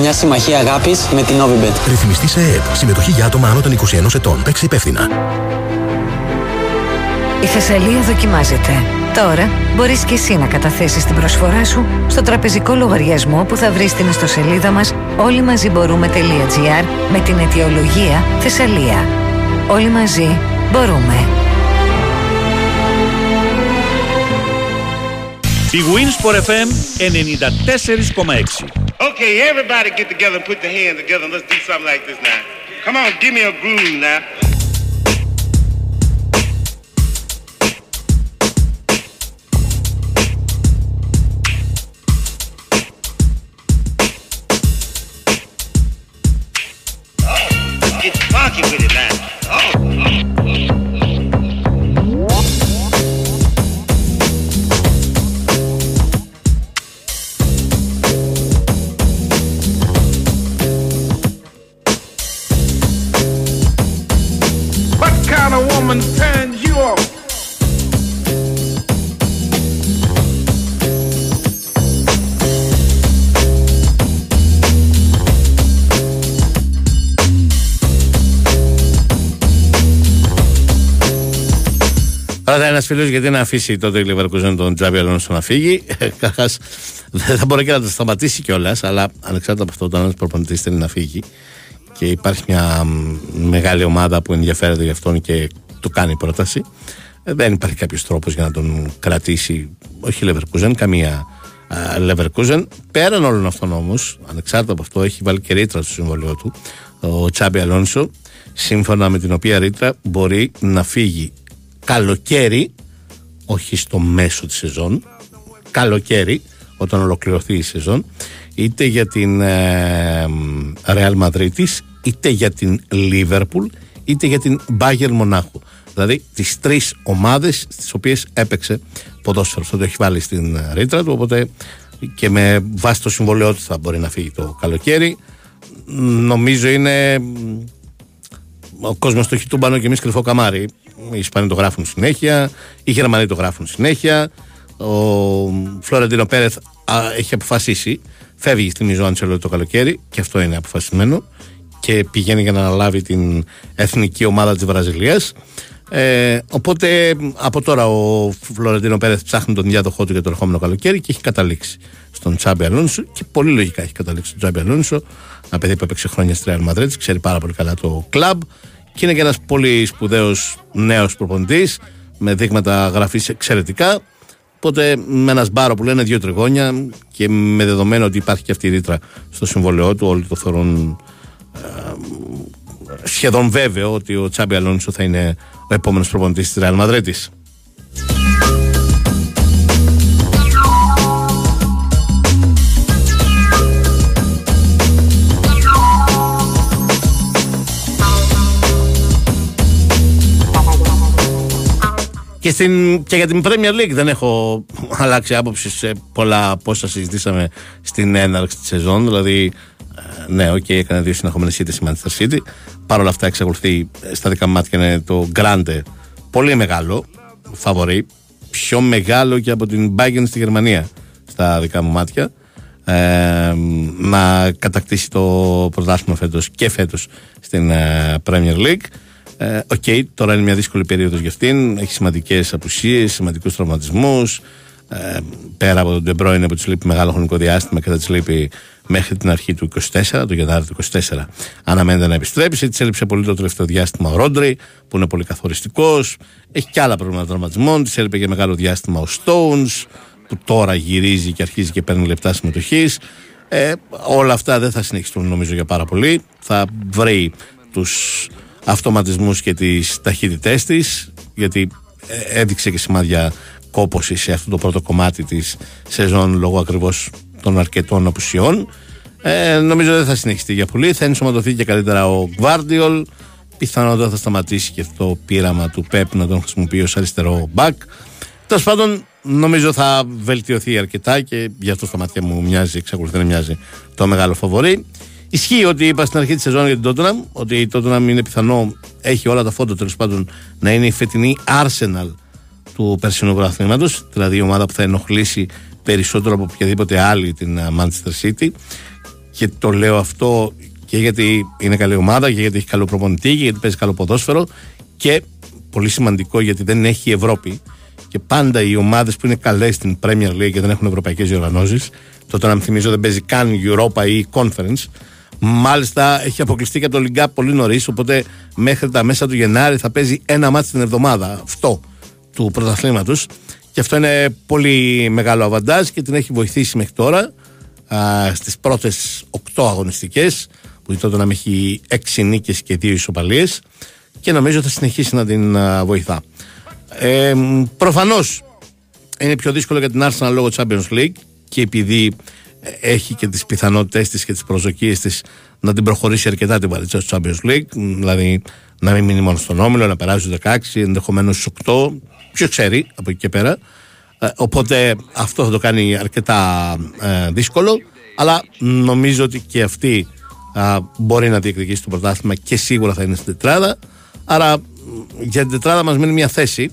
μια συμμαχία αγάπης με την Novibet. Ρυθμιστής σε ΕΕΠ. Συμμετοχή για άτομα άνω των 21 ετών. Παίξει υπεύθυνα. Η Θεσσαλία δοκιμάζεται. Τώρα μπορείς και εσύ να καταθέσεις την προσφορά σου στο τραπεζικό λογαριασμό που θα βρεις στην ιστοσελίδα μας όλοι μαζί μπορούμε.gr με την αιτιολογία Θεσσαλία. Όλοι μαζί μπορούμε. Η Winsport FM 94,6. Okay, everybody get together and put your hands together and let's do something like this now. Come on, give me a groove now. Φίλος γιατί να αφήσει τότε η Leverkusen τον Τζάμπι Αλόνσο να φύγει. Καταρχάς δεν θα μπορεί και να το σταματήσει κιόλας, αλλά ανεξάρτητα από αυτό, όταν ένας προπονητής θέλει να φύγει και υπάρχει μια μ, μεγάλη ομάδα που ενδιαφέρεται γι' αυτόν και του κάνει πρόταση, ε, δεν υπάρχει κάποιος τρόπος για να τον κρατήσει. Όχι η Leverkusen, καμία α, Leverkusen. Πέραν όλων αυτών όμως, ανεξάρτητα από αυτό, έχει βάλει και ρήτρα στο συμβολίο του ο Τσάμπι Αλόνσο, σύμφωνα με την οποία ρήτρα μπορεί να φύγει καλοκαίρι, όχι στο μέσο της σεζόν, καλοκαίρι, όταν ολοκληρωθεί η σεζόν, είτε για την ε, Real Madrid είτε για την Liverpool, είτε για την Bayern Μονάχου. Δηλαδή τις τρεις ομάδες στις οποίες έπαιξε ποδόσφαιρο. Αυτό το έχει βάλει στην ε, ρήτρα του, οπότε και με βάση το συμβολαιό του θα μπορεί να φύγει το καλοκαίρι. Νομίζω είναι ο κόσμος το έχει τούμπανο και εμείς κρυφό καμάρι. Οι Ισπανοί το γράφουν συνέχεια, οι Γερμανοί το γράφουν συνέχεια. Ο Φλωρεντίνο Πέρεθ α, έχει αποφασίσει, φεύγει στη Μιζό Αντσελό το καλοκαίρι και αυτό είναι αποφασισμένο και πηγαίνει για να αναλάβει την εθνική ομάδα της Βραζιλίας. Ε, οπότε από τώρα ο Φλωρεντίνο Πέρεθ ψάχνει τον διάδοχό του για το ερχόμενο καλοκαίρι και έχει καταλήξει στον Τσάμπι Αλόνσο και πολύ λογικά έχει καταλήξει στον Τσάμπι Αλόνσο. Ένα παιδί που έπαιξε χρόνια στη Real Madrid, ξέρει πάρα πολύ καλά το κλαμπ και είναι και ένας πολύ σπουδαίος νέος προπονητής με δείγματα γραφής εξαιρετικά. Οπότε με ένα σπάρο που λένε δύο τριγώνια και με δεδομένο ότι υπάρχει και αυτή η ρήτρα στο συμβολαιό του, όλοι το θεωρούν ε, σχεδόν βέβαιο ότι ο Τσάμπι Αλόνσο θα είναι ο επόμενος προπονητής της Real Madrid. Και, στην, και για την Premier League δεν έχω αλλάξει άποψη σε πολλά από όσα συζητήσαμε στην έναρξη της σεζόν. Δηλαδή, ε, ναι, οκ, έκανε δύο συνεχόμενες ήττες η Manchester City. Παρ' όλα αυτά, εξακολουθεί ε, στα δικά μου μάτια να είναι το Grand πολύ μεγάλο φαβορί. Πιο μεγάλο και από την Bayern στη Γερμανία, στα δικά μου μάτια. Ε, να κατακτήσει το πρωτάθλημα φέτος και φέτος στην ε, Premier League. Ε, Οκ, τώρα είναι μια δύσκολη περίοδος για αυτήν. Έχει σημαντικές απουσίες, σημαντικούς τραυματισμούς. Ε, πέρα από τον Ντεμπρόινε που της λείπει μεγάλο χρονικό διάστημα και θα της λείπει μέχρι την αρχή του 24, το Γενάρη του 24, αναμένεται να επιστρέψει. Της έλειψε πολύ το τελευταίο διάστημα ο Ρόντρι, που είναι πολύ καθοριστικός. Έχει και άλλα προβλήματα τραυματισμών. Της έλειπε για μεγάλο διάστημα ο Stones, που τώρα γυρίζει και αρχίζει και παίρνει λεπτά συμμετοχής. Ε, όλα αυτά δεν θα συνεχιστούν νομίζω για πάρα πολύ. Θα βρει τους αυτοματισμούς και τις ταχύτητές της γιατί ε, έδειξε και σημάδια κόποση σε αυτό το πρώτο κομμάτι της σεζόν λόγω ακριβώς των αρκετών απουσιών. Ε, νομίζω δεν θα συνεχιστεί για πολύ. Θα ενσωματωθεί και καλύτερα ο Γκβάρντιολ. Πιθανότατα θα σταματήσει και αυτό το πείραμα του Πεπ να τον χρησιμοποιεί ως αριστερό μπακ. Τέλος πάντων, νομίζω θα βελτιωθεί αρκετά και γι' αυτό στα μάτια μου μοιάζει, εξακολουθεί να μοιάζει το μεγάλο φαβορή. Ισχύει ότι είπα στην αρχή της σεζόν για την Tottenham ότι η Tottenham είναι πιθανό, έχει όλα τα φώτα τέλος πάντων να είναι η φετινή Arsenal του περσινού πρωταθλήματο, δηλαδή η ομάδα που θα ενοχλήσει περισσότερο από οποιαδήποτε άλλη την uh, Manchester City. Και το λέω αυτό και γιατί είναι καλή ομάδα και γιατί έχει καλό προπονητή και γιατί παίζει καλό ποδόσφαιρο και πολύ σημαντικό γιατί δεν έχει Ευρώπη και πάντα οι ομάδες που είναι καλές στην Premier League και δεν έχουν ευρωπαϊκές διοργανώσεις, τότε να μην θυμίζω δεν παίζει καν Europa ή Conference. Μάλιστα έχει αποκλειστεί και από το Liga πολύ νωρίς, οπότε μέχρι τα μέσα του Γενάρη θα παίζει ένα μάτι την εβδομάδα. Αυτό του πρωταθλήματος. Και αυτό είναι πολύ μεγάλο αβαντάζ και την έχει βοηθήσει μέχρι τώρα στις πρώτες 8 αγωνιστικές, που τότε να έχει 6 νίκες και 2 ισοπαλίες. Και νομίζω θα συνεχίσει να την α, βοηθά. Ε, Προφανώς είναι πιο δύσκολο για την Arsenal λόγω Champions League και επειδή έχει και τις πιθανότητες της και τις προσδοκίες της να την προχωρήσει αρκετά την παρέτσα στο Champions League. Δηλαδή να μην μείνει μόνο στον όμιλο, να περάσει στους 16, ενδεχομένως στους 8. Ποιος ξέρει από εκεί και πέρα. Ε, οπότε αυτό θα το κάνει αρκετά ε, δύσκολο. Αλλά νομίζω ότι και αυτή α, μπορεί να διεκδικήσει το πρωτάθλημα και σίγουρα θα είναι στην τετράδα. Άρα για την τετράδα μας μένει μια θέση.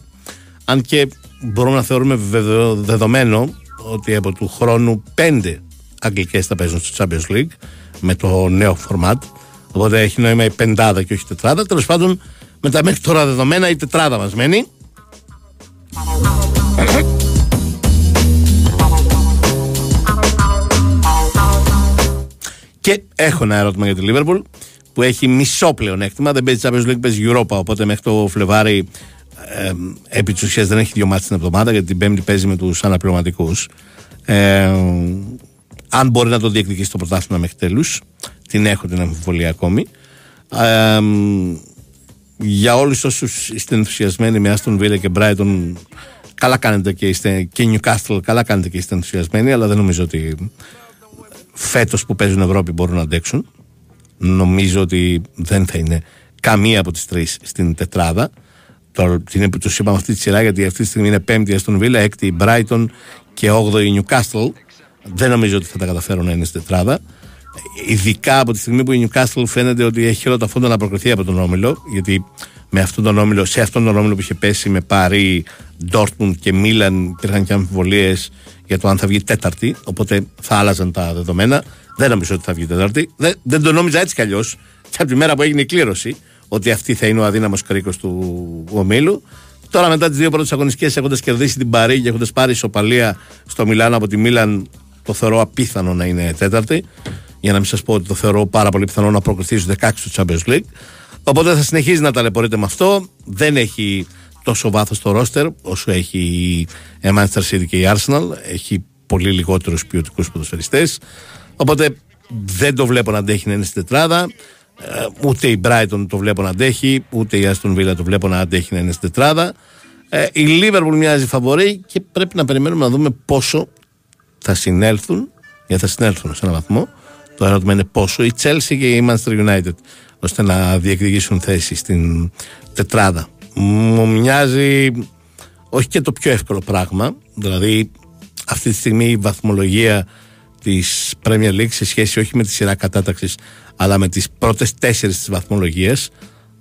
Αν και μπορούμε να θεωρούμε βεβαιο- δεδομένο ότι από του χρόνου πέντε αγγλικές θα παίζουν στο Champions League με το νέο format. Οπότε έχει νόημα η πεντάδα και όχι η τετράδα. Τέλος πάντων, με τα μέχρι τώρα δεδομένα η τετράδα μας μένει. Και έχω ένα ερώτημα για τη Liverpool που έχει μισό πλεονέκτημα. Δεν παίζει Champions League, παίζει Europa. Οπότε μέχρι το Φλεβάρι ε, επί της ουσίας δεν έχει δύο μάτς την εβδομάδα γιατί την Πέμπτη παίζει με τους αναπληρωματικούς. Ε, αν μπορεί να το διεκδικήσει το πρωτάθλημα μέχρι τέλους, την έχω την αμφιβολία ακόμη. Ε, για όλους όσους είστε ενθουσιασμένοι με Aston Villa και Brighton, καλά κάνετε και είστε και Newcastle, καλά κάνετε και είστε ενθουσιασμένοι, αλλά δεν νομίζω ότι φέτος που παίζουν Ευρώπη μπορούν να αντέξουν. Νομίζω ότι δεν θα είναι καμία από τις τρεις στην τετράδα. Τώρα την τους είπαμε αυτή τη σειρά γιατί αυτή τη στιγμή είναι πέμπτη η Aston Villa, έκτη η Brighton και όγδοη η Newcastle. Δεν νομίζω ότι θα τα καταφέρουν να είναι στην τετράδα. Ειδικά από τη στιγμή που η Newcastle φαίνεται ότι έχει όλα τα φόντα να προκριθεί από τον Όμιλο, γιατί με αυτόν τον Όμιλο, σε αυτόν τον Όμιλο που είχε πέσει με Πάρη, Dortmund και Μίλαν υπήρχαν και αμφιβολίες για το αν θα βγει τέταρτη. Οπότε θα άλλαζαν τα δεδομένα. Δεν νομίζω ότι θα βγει τέταρτη. Δεν, δεν το νόμιζα έτσι κι αλλιώς. Και από τη μέρα που έγινε η κλήρωση, ότι αυτή θα είναι ο αδύναμος κρίκος του ομίλου. Τώρα μετά τις δύο πρώτες αγωνιστικές, έχοντας κερδίσει την Παρή και έχοντας πάρει ισοπαλία στο Μιλάνο από τη Μίλαν, το θεωρώ απίθανο να είναι τέταρτη. Για να μην σας πω ότι το θεωρώ πάρα πολύ πιθανό να προκριθείς στους 16 του Champions League. Οπότε θα συνεχίζει να ταλαιπωρείται με αυτό. Δεν έχει τόσο βάθος το ρόστερ όσο έχει η Manchester City και η Arsenal. Έχει πολύ λιγότερους ποιοτικούς ποδοσφαιριστές. Οπότε δεν το βλέπω να αντέχει να είναι στην τετράδα. Ε, ούτε η Brighton το βλέπω να αντέχει, ούτε η Aston Villa το βλέπω να αντέχει να είναι στην τετράδα. Ε, η Liverpool μοιάζει φαβορή και πρέπει να περιμένουμε να δούμε πόσο θα συνέλθουν, γιατί θα συνέλθουν σε έναν βαθμό. Το ερώτημα είναι πόσο η Chelsea και η Manchester United ώστε να διεκδικήσουν θέση στην τετράδα. Μου μοιάζει όχι και το πιο εύκολο πράγμα, δηλαδή αυτή τη στιγμή η βαθμολογία της Premier League σε σχέση όχι με τη σειρά κατάταξης αλλά με τις πρώτες τέσσερις της βαθμολογίας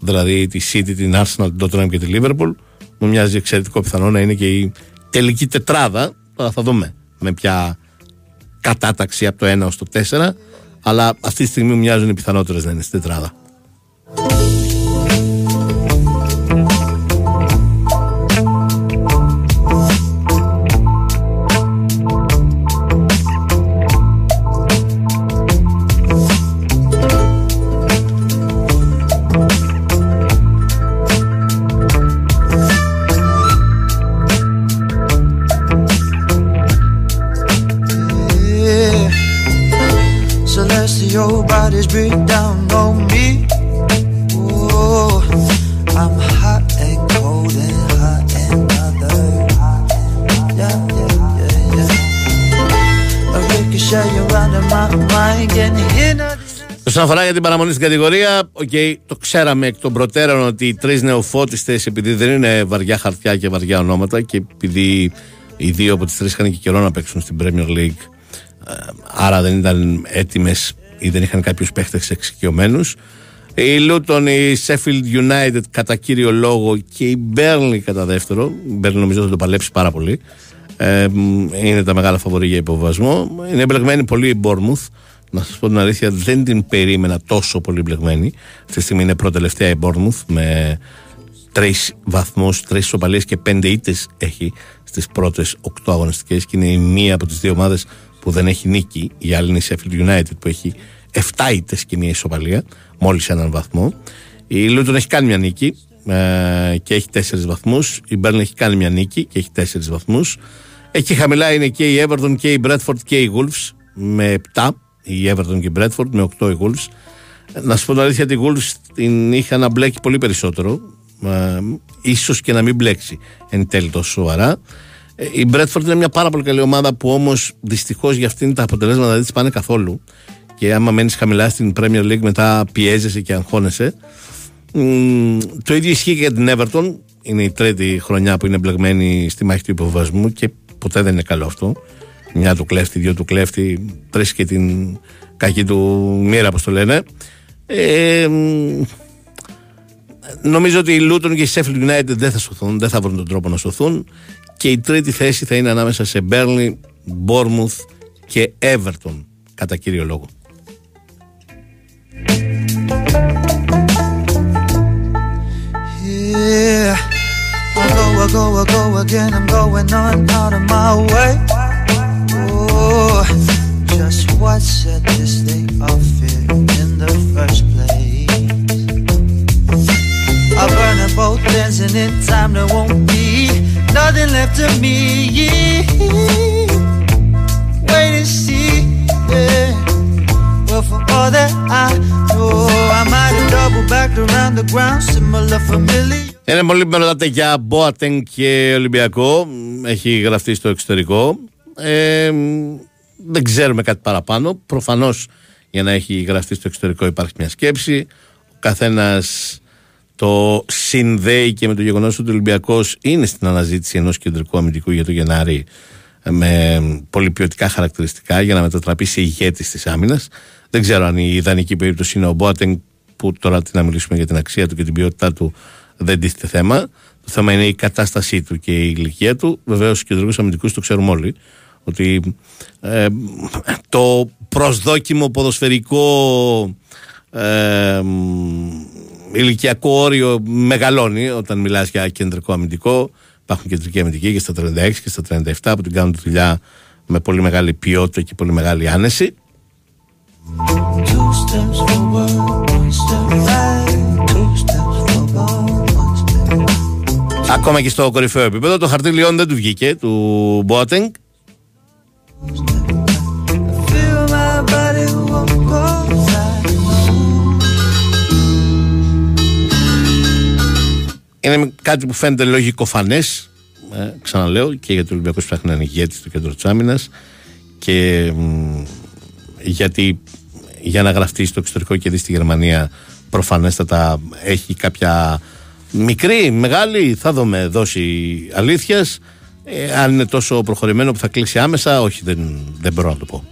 δηλαδή τη City, την Arsenal, την Tottenham και τη Liverpool μου μοιάζει εξαιρετικό πιθανό να είναι και η τελική τετράδα τώρα θα δούμε με ποια κατάταξη από το 1 ως το 4 αλλά αυτή τη στιγμή μου μοιάζουν οι πιθανότερες να είναι στην τετράδα Όσον αφορά για την παραμονή στην κατηγορία, okay, το ξέραμε εκ των προτέρων ότι οι τρεις νεοφώτιστες, επειδή δεν είναι βαριά χαρτιά και βαριά ονόματα και επειδή οι δύο από τις τρεις είχαν και καιρό να παίξουν στην Premier League, ε, άρα δεν ήταν έτοιμες ή δεν είχαν κάποιους παίχτες εξοικειωμένους. Η Luton, η Sheffield United κατά κύριο λόγο και η Burnley κατά δεύτερο. Η Burnley νομίζω θα το παλέψει πάρα πολύ. Ε, είναι τα μεγάλα φαβορή για υποβασμό. Είναι εμπλεγμένη πολύ η Bournemouth. Να σας πω την αλήθεια, δεν την περίμενα τόσο πολύ μπλεγμένη. Αυτή τη στιγμή είναι πρώτη-τελευταία η Bournemouth με τρεις βαθμούς, τρεις ισοπαλίε και πέντε ήττες έχει στις πρώτες οκτώ αγωνιστικές και είναι η μία από τις δύο ομάδες που δεν έχει νίκη. Η άλλη είναι η Sheffield United που έχει 7 ήττες και μία ισοπαλία, μόλις έναν βαθμό. Η Luton έχει κάνει μια νίκη ε, και έχει 4 βαθμούς. Η Burnley έχει κάνει μια νίκη και έχει 4 βαθμούς. Εκεί χαμηλά είναι και η Everton και η Bradford και η Wolves με 7 η Everton και η Bradford με 8 οι Wolves. Να σου πω την αλήθεια, τη Wolves την είχα να μπλέκει πολύ περισσότερο. Ε, ίσως και να μην μπλέξει εν τέλει τόσο σοβαρά. Ε, η Bradford είναι μια πάρα πολύ καλή ομάδα που όμως δυστυχώς για αυτήν τα αποτελέσματα δεν της πάνε καθόλου. Και άμα μένεις χαμηλά στην Premier League, μετά πιέζεσαι και αγχώνεσαι. Μ, το ίδιο ισχύει και για την Everton. Είναι η τρίτη χρονιά που είναι μπλεγμένη στη μάχη του υποβασμού και ποτέ δεν είναι καλό αυτό. Μια του κλέφτη, δύο του κλέφτη, τρεις και την κακή του μοίρα, όπως το λένε. Ε, μ, νομίζω ότι οι Luton και οι Sheffield United δεν θα σωθούν, δεν θα βρουν τον τρόπο να σωθούν. Και η τρίτη θέση θα είναι ανάμεσα σε Burnley, Bournemouth και Everton, κατά κύριο λόγο. Yeah, I go, I go, I go again. I'm going on out of my way. Ένα μολύ που για Boateng και Ολυμπιακό. Έχει γραφτεί στο εξωτερικό. Ε, δεν ξέρουμε κάτι παραπάνω. Προφανώς για να έχει γραφτεί στο εξωτερικό υπάρχει μια σκέψη. Ο καθένας το συνδέει και με το γεγονός ότι ο Ολυμπιακός είναι στην αναζήτηση ενός κεντρικού αμυντικού για το Γενάρη ε, με πολυποιωτικά χαρακτηριστικά για να μετατραπεί σε ηγέτης της άμυνας. Δεν ξέρω αν η ιδανική περίπτωση είναι ο Boateng που τώρα τι να μιλήσουμε για την αξία του και την ποιότητά του δεν τίθεται θέμα. Το θέμα είναι η κατάστασή του και η ηλικία του. Βεβαίως, στου κεντρικούς αμυντικούς το ξέρουμε όλοι. Ότι ε, το προσδόκιμο ποδοσφαιρικό ε, ηλικιακό όριο μεγαλώνει όταν μιλάς για κεντρικό αμυντικό. Υπάρχουν κεντρικοί αμυντικοί και στα 36 και στα 37 που την κάνουν τη δουλειά με πολύ μεγάλη ποιότητα και πολύ μεγάλη άνεση. Two steps forward, one step back. Two steps forward, one step Ακόμα και στο κορυφαίο επίπεδο. Το χαρτί Λιόν δεν του βγήκε, του Boateng. Είναι κάτι που φαίνεται λογικό φανέ. Ε, ξαναλέω και για το Ολυμπιακός ψάχνει να είναι ηγέτης στο κέντρο της άμυνας και μ, γιατί για να γραφτεί στο εξωτερικό και δει στη Γερμανία προφανέστατα έχει κάποια μικρή, μεγάλη, θα δούμε δόση αλήθειας. Ε, αν είναι τόσο προχωρημένο που θα κλείσει άμεσα, όχι, δεν, δεν μπορώ να το πω.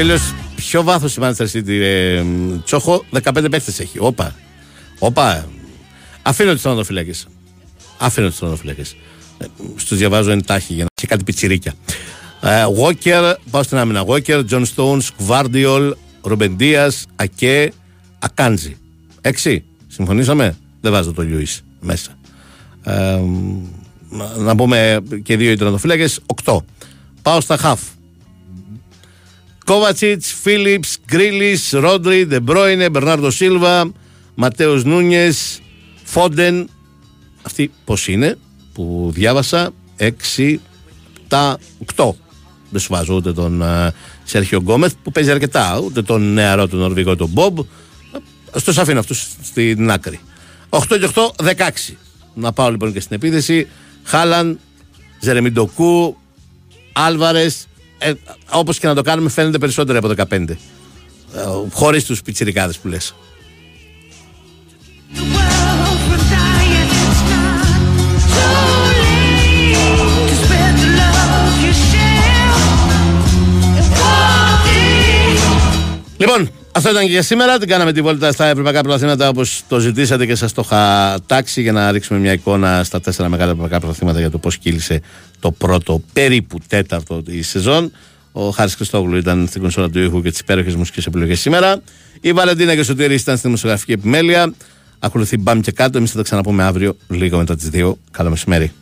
Φίλος, ποιο βάθος η Manchester City, ε, Τσόχο, 15 παίχτε έχει. Όπα. Όπα. Αφήνω τι τερματοφυλάκε. Αφήνω τι τερματοφυλάκε. Στους διαβάζω εντάχει για να έχει κάτι πιτσιρίκια. Ε, Walker, πάω στην άμυνα. Walker, John Stones, Guardiol, Ρομπεντία, Ακέ, Ακάντζη. Έξι. Συμφωνήσαμε; Δεν βάζω το Λιούι μέσα. Ε, να- να πούμε και δύο ιτρονοφύλακε. Οκτώ. Πάω στα χαφ. Κόβατσιτς, Φίλιπς, Γκρίλις, Ρόντρι, Ντεμπρόινε, Μπερνάρντο Σίλβα, Ματέο Νούνιες, Φόντεν. Αυτοί πώς είναι που διάβασα; 6, 7, 8. Δεν σου βάζω ούτε τον ε, Σέρχιο Γκόμεθ που παίζει αρκετά, ούτε τον νεαρό τον Νορβηγό τον Μπομπ. Στο αφήνω αυτούς στην άκρη. 8 και 8, 16. Να πάω λοιπόν και στην επίθεση. Χάλαν, Ζερεμιντοκού, Άλβαρες. Ε, Όπως και να το κάνουμε, φαίνεται περισσότερο από 15. Ε, Χωρίς τους πιτσιρικάδες που λες. Λοιπόν, αυτό ήταν και για σήμερα. Την κάναμε τη βόλτα στα ευρωπαϊκά πρωταθλήματα όπως το ζητήσατε και σας το είχα τάξει για να ρίξουμε μια εικόνα στα τέσσερα μεγάλα ευρωπαϊκά πρωταθλήματα για το πώς κύλησε το πρώτο περίπου τέταρτο της σεζόν. Ο Χάρης Χριστόγλου ήταν στην κονσόλα του ήχου και τις υπέροχες μουσικές επιλογές σήμερα. Η Βαλεντίνα και ο Σωτήρης ήταν στη δημοσιογραφική επιμέλεια. Ακολουθεί μπαμ και κάτω. Εμείς θα τα ξαναπούμε αύριο λίγο μετά τις 2. Καλό μεσημέρι.